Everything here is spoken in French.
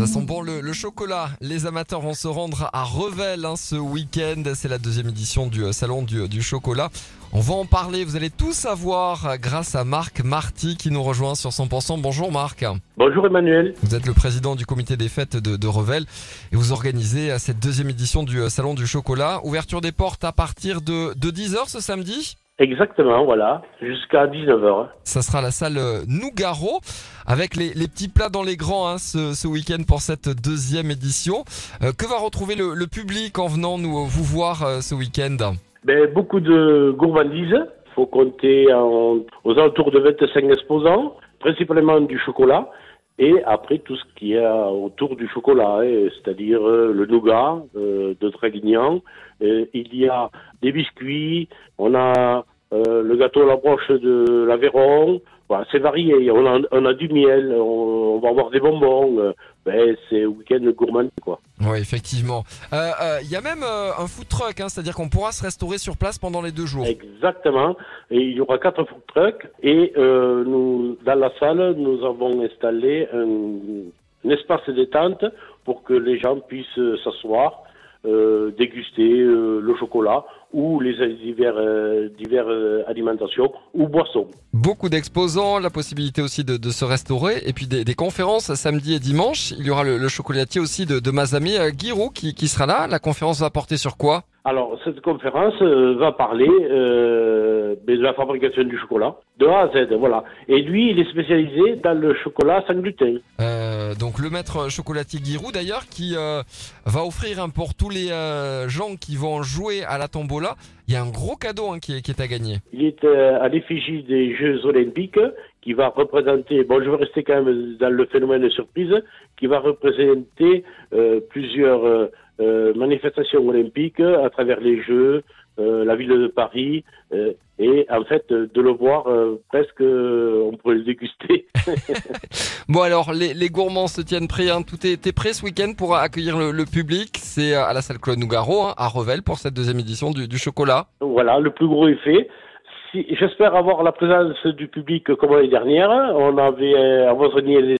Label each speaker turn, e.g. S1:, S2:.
S1: Ça sent bon le, le chocolat. Les amateurs vont se rendre à Revel hein, ce week-end. C'est la deuxième édition du euh, salon du, du chocolat. On va en parler. Vous allez tout savoir euh, grâce à Marc Marty qui nous rejoint sur 100%. Bonjour Marc.
S2: Bonjour Emmanuel.
S1: Vous êtes le président du comité des fêtes de, de Revel et vous organisez euh, cette deuxième édition du euh, salon du chocolat. Ouverture des portes à partir de, de 10h ce samedi.
S2: Exactement, voilà, jusqu'à 19h.
S1: Ça sera la salle euh, Nougaro avec les, les petits plats dans les grands hein, ce, ce week-end pour cette deuxième édition. Euh, que va retrouver le, le public en venant nous vous voir euh, ce week-end?
S2: Ben, beaucoup de gourmandises. faut compter en- aux alentours de 25 exposants, principalement du chocolat. Et après, tout ce qu'il y a autour du chocolat, hein, c'est-à-dire euh, le nougat euh, de Draguignan. Euh, il y a des biscuits, on a euh, le gâteau à la broche de l'Aveyron. Voilà, c'est varié. On a, on a du miel, on, on va avoir des bonbons. euh, ben, c'est week-end gourmand, quoi.
S1: Oui, effectivement. Il euh, euh, y a même un food truck, hein, c'est-à-dire qu'on pourra se restaurer sur place pendant les deux jours.
S2: Exactement. Et il y aura quatre food trucks. Et nous, dans la salle, nous avons installé un, un espace détente pour que les gens puissent s'asseoir, euh, déguster euh, le chocolat ou les divers, euh, divers euh, alimentations ou boissons.
S1: Beaucoup d'exposants, la possibilité aussi de, se restaurer et puis des, conférences samedi et dimanche. Il y aura le, le chocolatier aussi de, de Mazami, euh, Guiraud, qui, qui sera là. La conférence va porter sur quoi?
S2: Alors, cette conférence euh, va parler euh, de la fabrication du chocolat, de A à Z, voilà. Et lui, il est spécialisé dans le chocolat sans gluten.
S1: Euh, donc le maître chocolatier Giroud d'ailleurs qui va offrir hein, pour tous les gens qui vont jouer à la tombola, il y a un gros cadeau hein, qui, est, qui est à gagner.
S2: Il est à l'effigie des Jeux Olympiques qui va représenter, bon je vais rester quand même dans le phénomène de surprise, qui va représenter euh, plusieurs euh, euh, manifestations olympiques à travers les Jeux, euh, la ville de Paris, euh, et en fait euh, de le voir euh, presque, euh, on pourrait le déguster.
S1: Bon alors les, les gourmands se tiennent prêts, hein. tout est, est prêt ce week-end pour accueillir le, le public. C'est à la salle Claude Nougaro hein, à Revel pour cette deuxième édition du, du chocolat.
S2: voilà, le plus gros est J'espère avoir la présence du public comme l'année dernière. On avait euh, avoisiné les